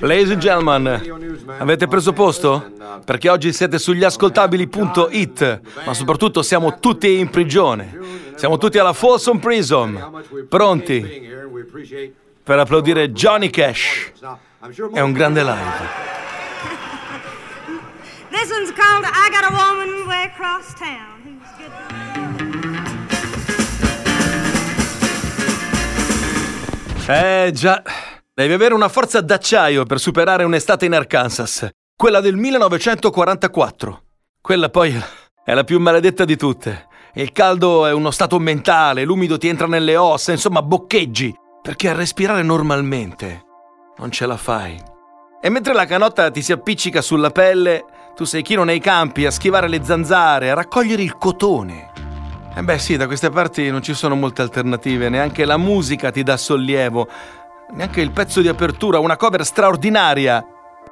Ladies and gentlemen, avete preso posto? Perché oggi siete sugli ascoltabili.it, ma soprattutto siamo tutti in prigione. Siamo tutti alla Folsom Prison, pronti per applaudire Johnny Cash. È un grande live. This one's called I Got a Woman Way Across Town. Who's good? Eh già, devi avere una forza d'acciaio per superare un'estate in Arkansas, quella del 1944. Quella poi è la più maledetta di tutte. Il caldo è uno stato mentale, l'umido ti entra nelle ossa, insomma boccheggi, perché a respirare normalmente non ce la fai. E mentre la canotta ti si appiccica sulla pelle, tu sei chino nei campi a schivare le zanzare, a raccogliere il cotone. E beh sì, da queste parti non ci sono molte alternative, neanche la musica ti dà sollievo, neanche il pezzo di apertura, una cover straordinaria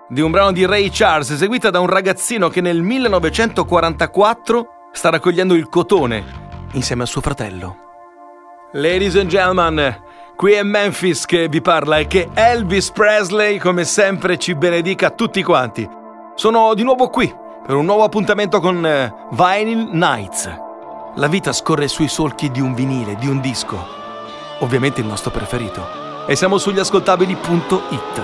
di un brano di Ray Charles eseguita da un ragazzino che nel 1944 sta raccogliendo il cotone insieme a suo fratello. Ladies and gentlemen, qui è Memphis che vi parla e che Elvis Presley come sempre ci benedica tutti quanti. Sono di nuovo qui per un nuovo appuntamento con eh, Vinyl Nights. La vita scorre sui solchi di un vinile, di un disco. Ovviamente il nostro preferito. E siamo sugli ascoltabili.it.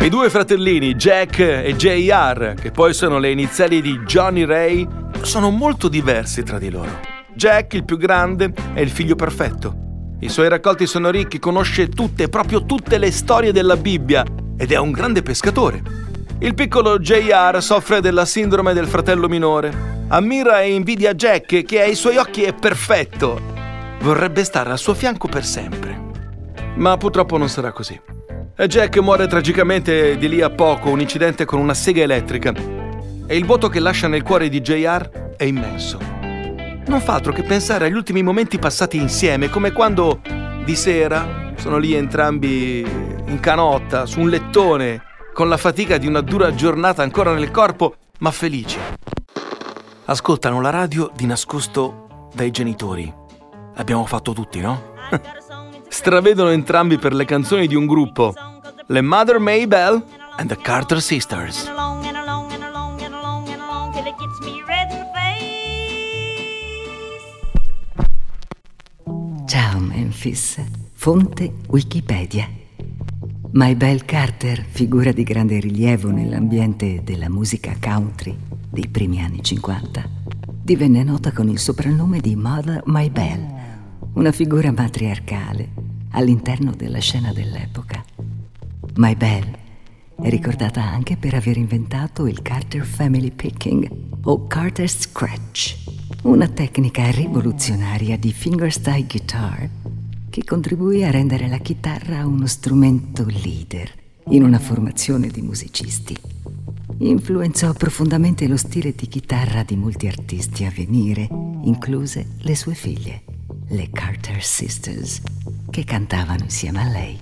I due fratellini, Jack e JR, che poi sono le iniziali di Johnny Ray, sono molto diversi tra di loro. Jack, il più grande, è il figlio perfetto. I suoi raccolti sono ricchi, conosce tutte, proprio tutte le storie della Bibbia ed è un grande pescatore. Il piccolo JR soffre della sindrome del fratello minore. Ammira e invidia Jack che ai suoi occhi è perfetto. Vorrebbe stare al suo fianco per sempre. Ma purtroppo non sarà così. Jack muore tragicamente di lì a poco, un incidente con una sega elettrica. E il vuoto che lascia nel cuore di JR è immenso. Non fa altro che pensare agli ultimi momenti passati insieme, come quando di sera sono lì entrambi in canotta, su un lettone, con la fatica di una dura giornata ancora nel corpo, ma felici. Ascoltano la radio di nascosto dai genitori. L'abbiamo fatto tutti, no? Stravedono entrambi per le canzoni di un gruppo, le Mother Maybell and the Carter Sisters. Memphis, fonte Wikipedia. Maybelle Carter, figura di grande rilievo nell'ambiente della musica country dei primi anni 50, divenne nota con il soprannome di Mother Maybelle, una figura matriarcale all'interno della scena dell'epoca. Maybelle è ricordata anche per aver inventato il Carter Family Picking o Carter Scratch, una tecnica rivoluzionaria di fingerstyle guitar che contribuì a rendere la chitarra uno strumento leader in una formazione di musicisti. Influenzò profondamente lo stile di chitarra di molti artisti a venire, incluse le sue figlie, le Carter Sisters, che cantavano insieme a lei.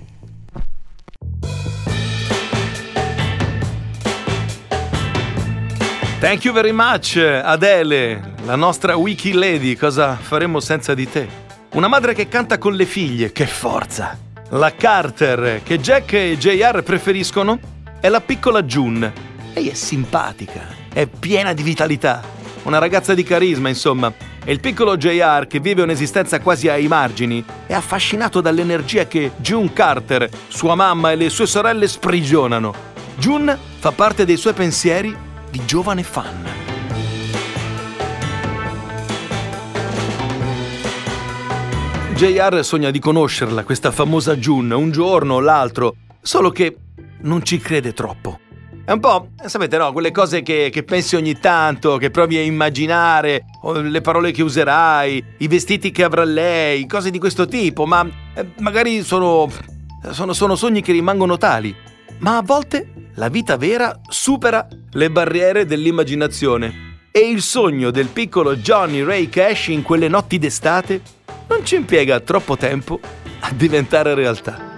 Thank you very much, Adele, la nostra wiki lady. Cosa faremmo senza di te? Una madre che canta con le figlie, che forza! La Carter, che Jack e JR preferiscono, è la piccola June. Lei è simpatica, è piena di vitalità, una ragazza di carisma, insomma. E il piccolo JR, che vive un'esistenza quasi ai margini, è affascinato dall'energia che June Carter, sua mamma e le sue sorelle sprigionano. June fa parte dei suoi pensieri di giovane fan. JR sogna di conoscerla, questa famosa June, un giorno o l'altro, solo che non ci crede troppo. È un po', sapete, no, quelle cose che, che, pensi ogni tanto, che provi a immaginare, le parole che userai, i vestiti che avrà lei, cose di questo tipo, ma eh, magari sono, sono, sono sogni che rimangono tali. Ma a volte la vita vera supera le barriere dell'immaginazione e il sogno del piccolo Johnny Ray Cash in quelle notti d'estate non ci impiega troppo tempo a diventare realtà.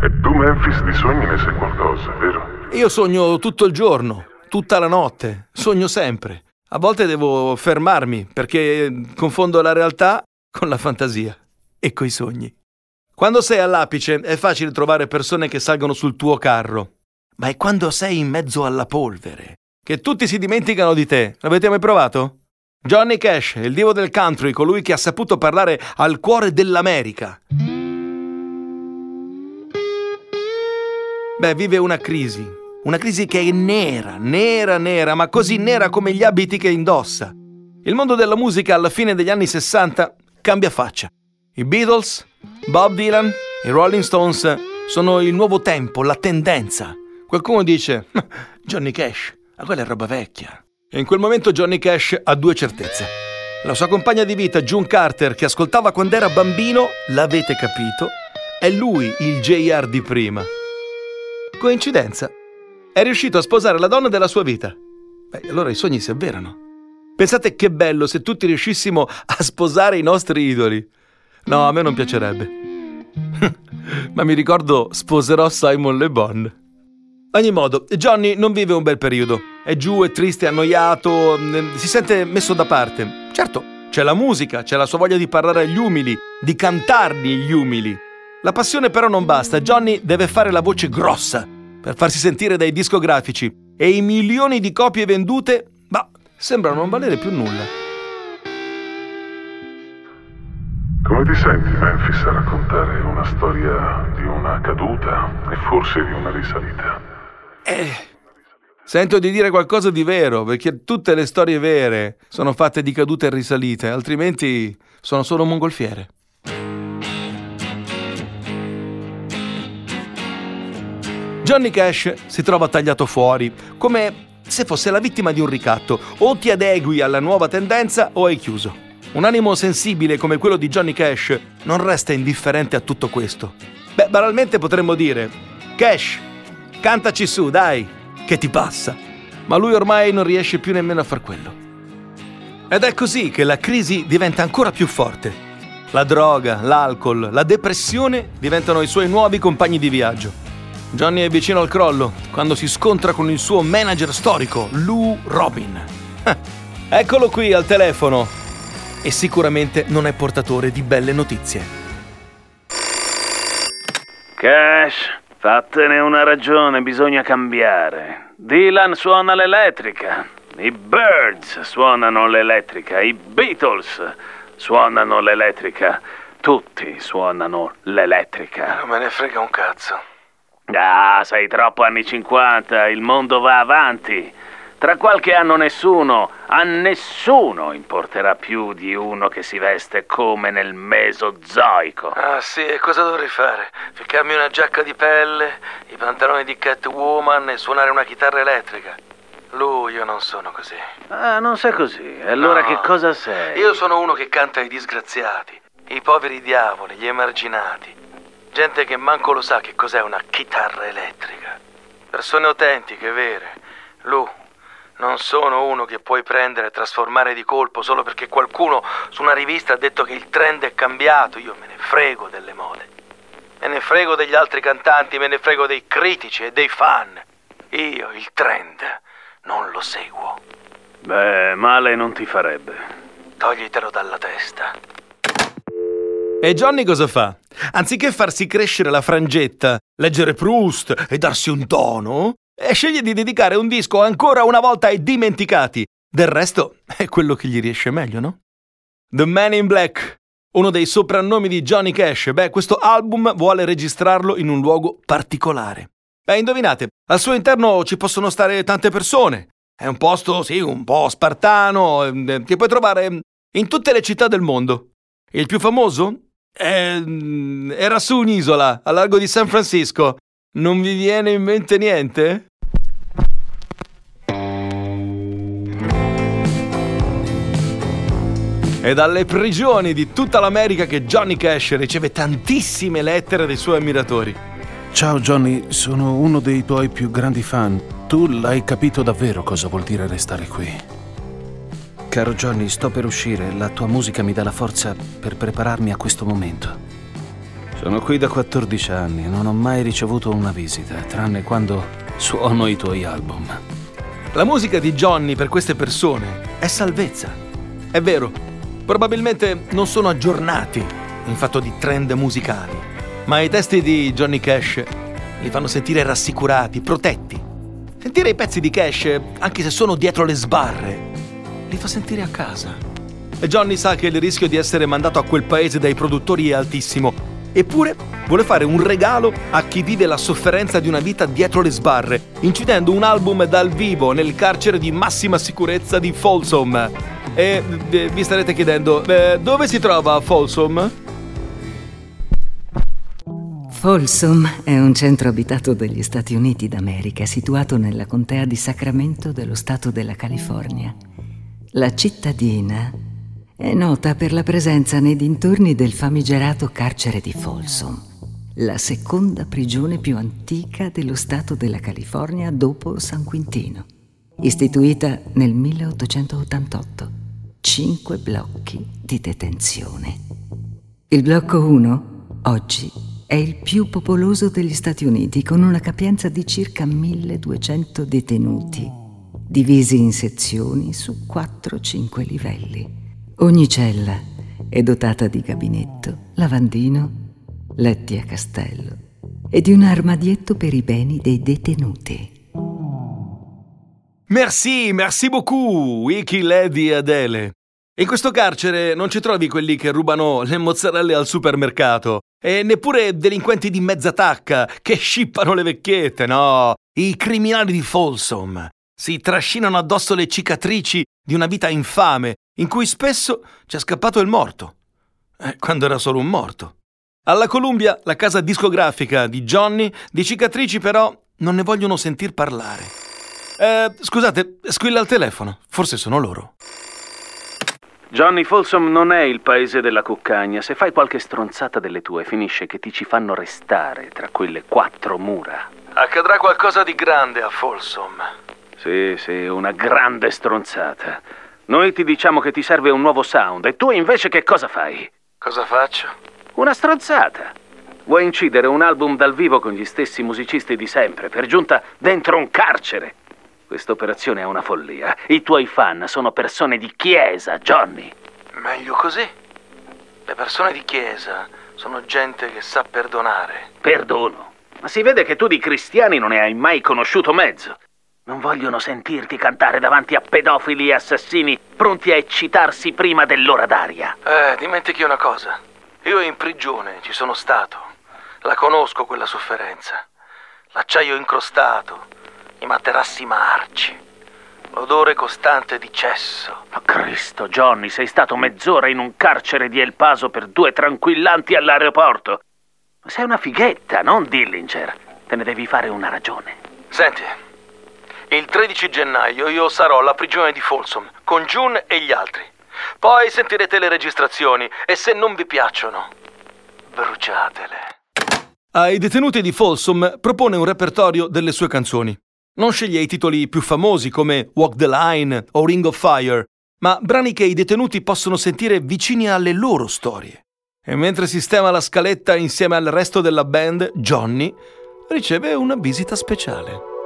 E tu, Memphis, di sogni ne sai qualcosa, vero? Io sogno tutto il giorno, tutta la notte, sogno sempre. A volte devo fermarmi perché confondo la realtà con la fantasia e coi sogni. Quando sei all'apice è facile trovare persone che salgono sul tuo carro, ma è quando sei in mezzo alla polvere che tutti si dimenticano di te. L'avete mai provato? Johnny Cash, il divo del country, colui che ha saputo parlare al cuore dell'America. Beh, vive una crisi. Una crisi che è nera, nera, nera, ma così nera come gli abiti che indossa. Il mondo della musica alla fine degli anni 60 cambia faccia. I Beatles, Bob Dylan, i Rolling Stones sono il nuovo tempo, la tendenza. Qualcuno dice, Johnny Cash, ma quella è roba vecchia. In quel momento Johnny Cash ha due certezze. La sua compagna di vita, June Carter, che ascoltava quando era bambino, l'avete capito, è lui il JR di prima. Coincidenza? È riuscito a sposare la donna della sua vita. Beh, allora i sogni si avverano. Pensate che bello se tutti riuscissimo a sposare i nostri idoli. No, a me non piacerebbe. Ma mi ricordo sposerò Simon Le Bon. Ogni modo, Johnny non vive un bel periodo. È giù, è triste, è annoiato, mm, si sente messo da parte. Certo, c'è la musica, c'è la sua voglia di parlare agli umili, di cantarli gli umili. La passione però non basta, Johnny deve fare la voce grossa per farsi sentire dai discografici e i milioni di copie vendute, bah, sembrano non valere più nulla. Come ti senti, Memphis, a raccontare una storia di una caduta e forse di una risalita? Eh, sento di dire qualcosa di vero, perché tutte le storie vere sono fatte di cadute e risalite, altrimenti sono solo mongolfiere. Johnny Cash si trova tagliato fuori, come se fosse la vittima di un ricatto. O ti adegui alla nuova tendenza o hai chiuso. Un animo sensibile come quello di Johnny Cash non resta indifferente a tutto questo. Beh, banalmente potremmo dire: Cash, cantaci su, dai, che ti passa. Ma lui ormai non riesce più nemmeno a far quello. Ed è così che la crisi diventa ancora più forte. La droga, l'alcol, la depressione diventano i suoi nuovi compagni di viaggio. Johnny è vicino al crollo quando si scontra con il suo manager storico, Lou Robin. Eccolo qui al telefono. E sicuramente non è portatore di belle notizie. Cash, fattene una ragione, bisogna cambiare. Dylan suona l'elettrica. I Birds suonano l'elettrica. I Beatles suonano l'elettrica. Tutti suonano l'elettrica. Non me ne frega un cazzo. Ah, sei troppo anni 50, il mondo va avanti. Tra qualche anno nessuno, a nessuno importerà più di uno che si veste come nel Mesozoico. Ah sì, e cosa dovrei fare? Ficcarmi una giacca di pelle, i pantaloni di Catwoman e suonare una chitarra elettrica? Lui, io non sono così. Ah, non sei così. Allora No. che cosa sei? Io sono uno che canta ai disgraziati, i poveri diavoli, gli emarginati. Gente che manco lo sa che cos'è una chitarra elettrica. Persone autentiche, vere. Lu, non sono uno che puoi prendere e trasformare di colpo solo perché qualcuno su una rivista ha detto che il trend è cambiato. Io me ne frego delle mode. Me ne frego degli altri cantanti, me ne frego dei critici e dei fan. Io il trend non lo seguo. Beh, male non ti farebbe. Toglitelo dalla testa. E Johnny cosa fa? Anziché farsi crescere la frangetta, leggere Proust e darsi un tono, eh, sceglie di dedicare un disco ancora una volta ai dimenticati. Del resto è quello che gli riesce meglio, no? The Man in Black, uno dei soprannomi di Johnny Cash. Beh, questo album vuole registrarlo in un luogo particolare. Beh, indovinate, al suo interno ci possono stare tante persone. È un posto, sì, un po' spartano, eh, che puoi trovare in tutte le città del mondo. Il più famoso? Eh, era su un'isola, al largo di San Francisco. Non vi viene in mente niente? È dalle prigioni di tutta l'America che Johnny Cash riceve tantissime lettere dai suoi ammiratori. Ciao Johnny, sono uno dei tuoi più grandi fan. Tu l'hai capito davvero cosa vuol dire restare qui. Caro Johnny, sto per uscire. La tua musica mi dà la forza per prepararmi a questo momento. Sono qui da 14 anni e non ho mai ricevuto una visita, tranne quando suono i tuoi album. La musica di Johnny per queste persone è salvezza. È vero, probabilmente non sono aggiornati in fatto di trend musicali, ma i testi di Johnny Cash li fanno sentire rassicurati, protetti. Sentire i pezzi di Cash, anche se sono dietro le sbarre, li fa sentire a casa. E Johnny sa che il rischio di essere mandato a quel paese dai produttori è altissimo Eppure vuole fare un regalo a chi vive la sofferenza di una vita dietro le sbarre, incidendo un album dal vivo nel carcere di massima sicurezza di Folsom. E eh, vi starete chiedendo, eh, dove si trova Folsom? Folsom è un centro abitato degli Stati Uniti d'America situato nella contea di Sacramento dello Stato della California. La cittadina è nota per la presenza nei dintorni del famigerato carcere di Folsom, la seconda prigione più antica dello Stato della California dopo San Quintino, istituita nel 1888. Cinque blocchi di detenzione. Il blocco 1, oggi, è il più popoloso degli Stati Uniti con una capienza di circa 1200 detenuti, divisi in sezioni su 4-5 livelli. Ogni cella è dotata di gabinetto, lavandino, letti a castello e di un armadietto per i beni dei detenuti. Merci, merci beaucoup, Wiki Lady Adele. In questo carcere non ci trovi quelli che rubano le mozzarelle al supermercato e neppure delinquenti di mezza tacca che scippano le vecchiette, no. I criminali di Folsom si trascinano addosso le cicatrici di una vita infame in cui spesso ci è scappato il morto, eh, quando era solo un morto. Alla Columbia, la casa discografica di Johnny, di cicatrici però non ne vogliono sentir parlare. Eh, scusate, squilla il telefono, forse sono loro. Johnny Folsom non è il paese della cuccagna. Se fai qualche stronzata delle tue, finisce che ti ci fanno restare tra quelle quattro mura. Accadrà qualcosa di grande a Folsom. Sì, sì, una grande stronzata. Noi ti diciamo che ti serve un nuovo sound e tu invece che cosa fai? Cosa faccio? Una stronzata. Vuoi incidere un album dal vivo con gli stessi musicisti di sempre, per giunta dentro un carcere? Questa operazione è una follia. I tuoi fan sono persone di chiesa, Johnny. Meglio così. Le persone di chiesa sono gente che sa perdonare. Perdono. Ma si vede che tu di cristiani non ne hai mai conosciuto mezzo. Non vogliono sentirti cantare davanti a pedofili e assassini pronti a eccitarsi prima dell'ora d'aria. Eh, dimentichi una cosa. Io in prigione ci sono stato. La conosco quella sofferenza. L'acciaio incrostato, i materassi marci, l'odore costante di cesso. Ma Cristo, Johnny, sei stato mezz'ora in un carcere di El Paso per due tranquillanti all'aeroporto. Sei una fighetta, non Dillinger. Te ne devi fare una ragione. Senti, il 13 gennaio io sarò alla prigione di Folsom con June e gli altri. Poi sentirete le registrazioni e se non vi piacciono, bruciatele. Ai detenuti di Folsom propone un repertorio delle sue canzoni. Non sceglie i titoli più famosi come Walk the Line o Ring of Fire, ma brani che i detenuti possono sentire vicini alle loro storie. E mentre sistema la scaletta insieme al resto della band, Johnny riceve una visita speciale.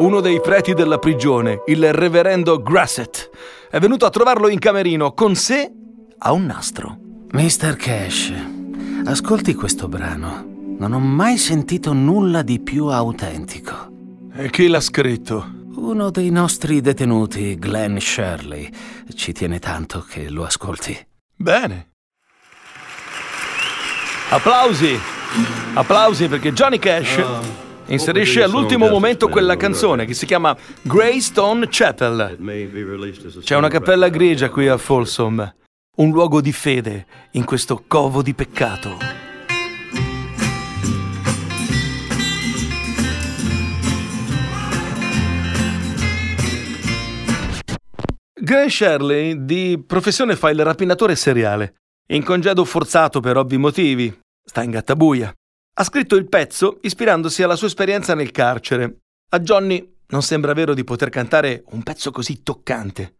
Uno dei preti della prigione, il reverendo Grasset, è venuto a trovarlo in camerino con sé a un nastro. Mr. Cash, ascolti questo brano. Non ho mai sentito nulla di più autentico. E chi l'ha scritto? Uno dei nostri detenuti, Glenn Shirley, ci tiene tanto che lo ascolti. Bene. Applausi! Applausi perché Johnny Cash oh Inserisce all'ultimo momento quella canzone che si chiama Greystone Chapel. C'è una cappella grigia qui a Folsom, un luogo di fede in questo covo di peccato. Gray Shirley di professione fa il rapinatore seriale. In congedo forzato per ovvi motivi. Sta in gattabuia. Ha scritto il pezzo ispirandosi alla sua esperienza nel carcere. A Johnny non sembra vero di poter cantare un pezzo così toccante.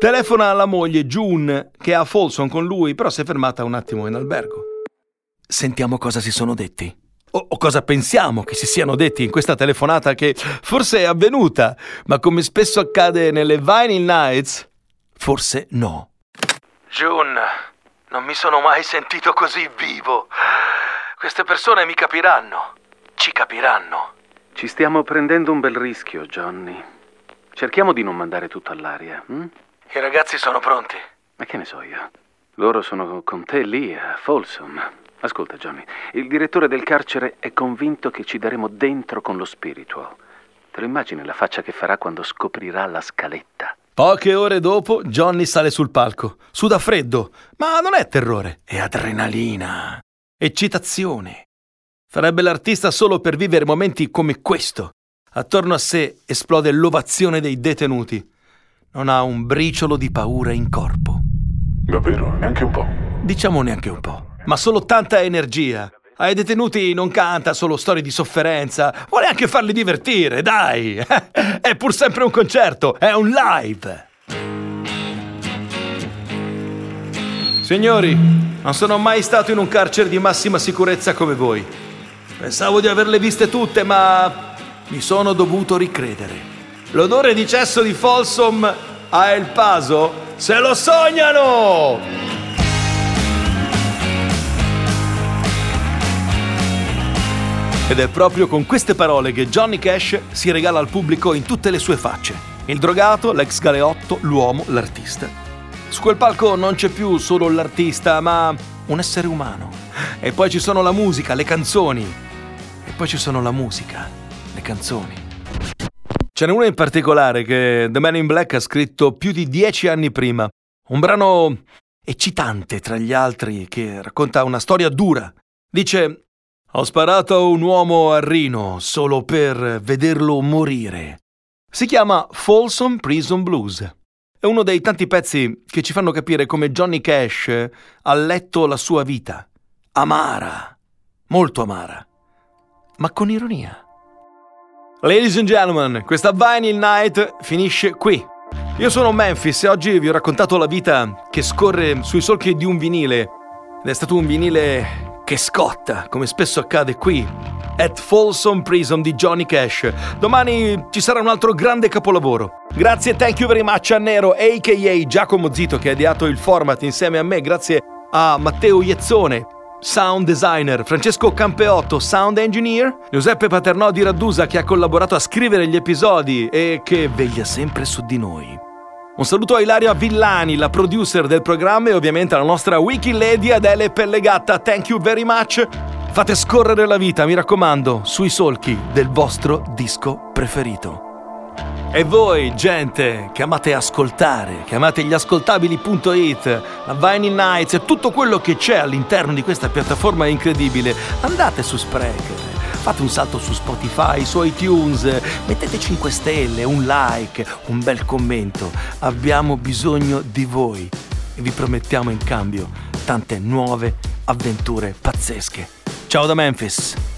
Telefona alla moglie June, che è a Folsom con lui, però si è fermata un attimo in albergo. Sentiamo cosa si sono detti. O, o, cosa pensiamo che si siano detti in questa telefonata che forse è avvenuta, ma come spesso accade nelle Vinyl Nights, forse no. June, non mi sono mai sentito così vivo. Queste persone mi capiranno. Ci capiranno. Ci stiamo prendendo un bel rischio, Johnny. Cerchiamo di non mandare tutto all'aria. Hm? I ragazzi sono pronti. Ma che ne so io? Loro sono con te lì a Folsom. Ascolta, Johnny, il direttore del carcere è convinto che ci daremo dentro con lo spiritual. Te lo immagini la faccia che farà quando scoprirà la scaletta? Poche ore dopo, Johnny sale sul palco. Suda freddo, ma non è terrore, è adrenalina, eccitazione. Farebbe l'artista solo per vivere momenti come questo. Attorno a sé esplode l'ovazione dei detenuti. Non ha un briciolo di paura in corpo. Davvero? Neanche un po'? Diciamo neanche un po' ma solo tanta energia. Ai detenuti non canta solo storie di sofferenza, vuole anche farli divertire, dai! È pur sempre un concerto, è un live! Signori, non sono mai stato in un carcere di massima sicurezza come voi. Pensavo di averle viste tutte, ma mi sono dovuto ricredere. L'odore di cesso di Folsom a El Paso se lo sognano! Ed è proprio con queste parole che Johnny Cash si regala al pubblico in tutte le sue facce. Il drogato, l'ex galeotto, l'uomo, l'artista. Su quel palco non c'è più solo l'artista, ma un essere umano. E poi ci sono la musica, le canzoni. E poi ci sono la musica, le canzoni. Ce n'è una in particolare che The Man in Black ha scritto più di dieci anni prima. Un brano eccitante tra gli altri che racconta una storia dura. Dice ho sparato un uomo a Rino solo per vederlo morire. Si chiama Folsom Prison Blues. È uno dei tanti pezzi che ci fanno capire come Johnny Cash ha letto la sua vita. Amara, molto amara, ma con ironia. Ladies and gentlemen, questa Vinyl Night finisce qui. Io sono Memphis e oggi vi ho raccontato la vita che scorre sui solchi di un vinile. Ed è stato un vinile che scotta, come spesso accade qui, at Folsom Prison di Johnny Cash. Domani ci sarà un altro grande capolavoro. Grazie, thank you very much a Nero, a.k.a. Giacomo Zito, che ha ideato il format insieme a me. Grazie a Matteo Iezzone, sound designer, Francesco Campeotto, sound engineer, Giuseppe Paternò di Raddusa che ha collaborato a scrivere gli episodi e che veglia sempre su di noi. Un saluto a Ilaria Villani, la producer del programma e ovviamente alla nostra wiki lady Adele Pellegatta. Thank you very much. Fate scorrere la vita, mi raccomando, sui solchi del vostro disco preferito. E voi, gente, che amate ascoltare, che amate gli ascoltabili.it, la Vinyl Nights e tutto quello che c'è all'interno di questa piattaforma incredibile, andate su Spreaker fate un salto su Spotify, su iTunes, mettete 5 stelle, un like, un bel commento. Abbiamo bisogno di voi e vi promettiamo in cambio tante nuove avventure pazzesche. Ciao da Memphis!